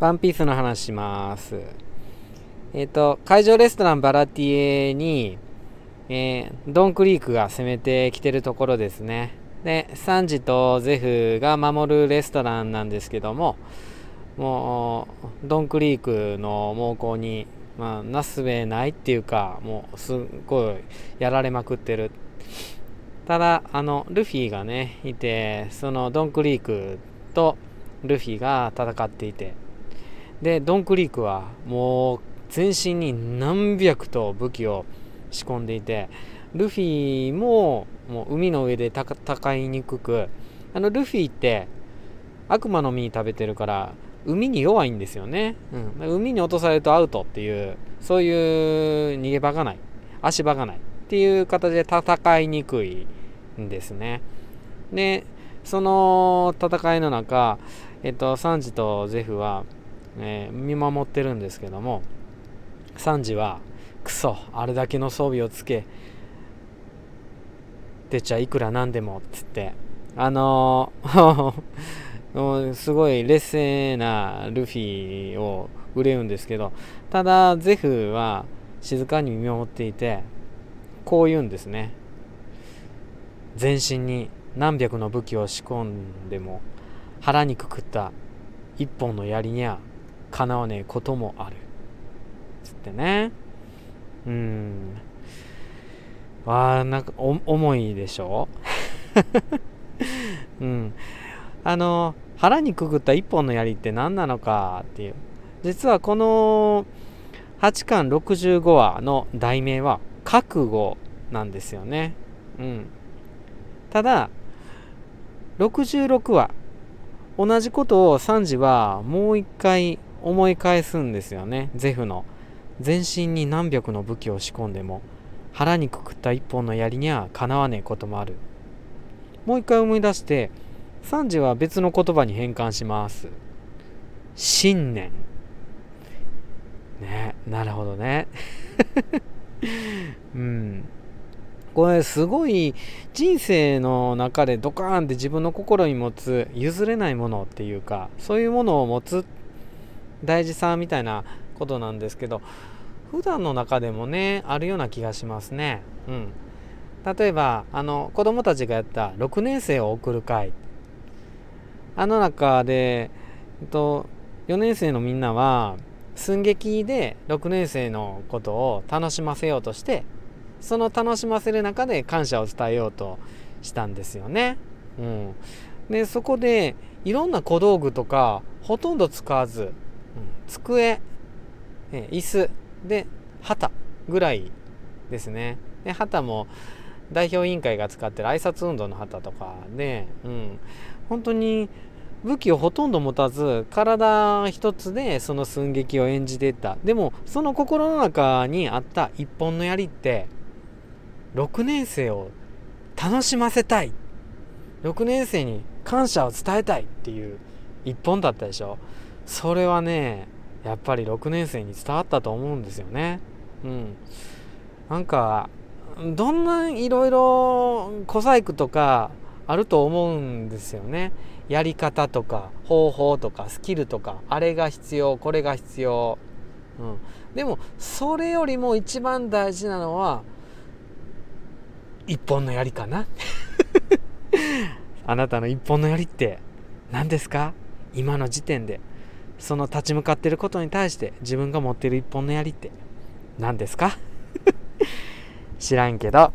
ワンピースの話します。えっ、と、海上レストランバラティエに、えードンクリークが攻めてきてるところですね。で、サンジとゼフが守るレストランなんですけども、もう、ドンクリークの猛攻に、まあ、なすべないっていうか、もう、すっごいやられまくってる。ただ、あの、ルフィがね、いて、そのドンクリークとルフィが戦っていて、で、ドンクリークはもう全身に何百と武器を仕込んでいて、ルフィももう海の上で戦いにくく、あのルフィって悪魔の実食べてるから海に弱いんですよね、うん、海に落とされるとアウトっていうそういう逃げ場がない。足場がない。っていう形で戦いにくいんですね。でその戦いの中、えっと、サンジとゼフは、えー見守ってるんですけどもサンジはクソあれだけの装備をつけてちゃいくらなんでもっつってあのー すごい劣勢なルフィを憂うんですけどただゼフは静かに見守っていてこう言うんですね。全身に何百の武器を仕込んでも腹にくくった一本の槍にはかなわねえこともある。つってね。うん。わあなんかお重いでしょ？うん。あの腹にくくった一本の槍って何なのかっていう。実はこの8巻65話の題名は覚悟なんですよね。うん。ただ66話同じことをサンジはもう一回思い返すんですよね。ゼフの。全身に何百の武器を仕込んでも腹にくくった一本の槍にはかなわねえこともある。もう一回思い出してサンジは別の言葉に変換します。信念。ねなるほどね。うん。これすごい人生の中でドカーンって自分の心に持つ譲れないものっていうかそういうものを持つ大事さみたいなことなんですけど普段の中でもねあるような気がしますね。うん。例えばあの子供たちがやった6年生を送る会。あの中で、えっと、4年生のみんなは寸劇で6年生のことを楽しませようとしてその楽しませる中で感謝を伝えようとしたんですよね。うん、でそこでいろんな小道具とかほとんど使わず、机、え椅子で旗ぐらいですね。で旗も代表委員会が使ってる挨拶運動の旗とかで、うん、本当に武器をほとんど持たず体一つでその寸劇を演じていった。でもその心の中にあった一本の槍って6年生を楽しませたい。6年生に感謝を伝えたいっていう一本だったでしょ。それはねやっぱり6年生に伝わったと思うんですよね。うん。なんかどんないろいろ小細工とかあると思うんですよね。やり方とか方法とかスキルとかあれが必要これが必要、うん、でもそれよりも一番大事なのは一本の槍かな。あなたの一本の槍って何ですか？今の時点で。その立ち向かってることに対して自分が持ってる一本の槍って何ですか？知らんけど。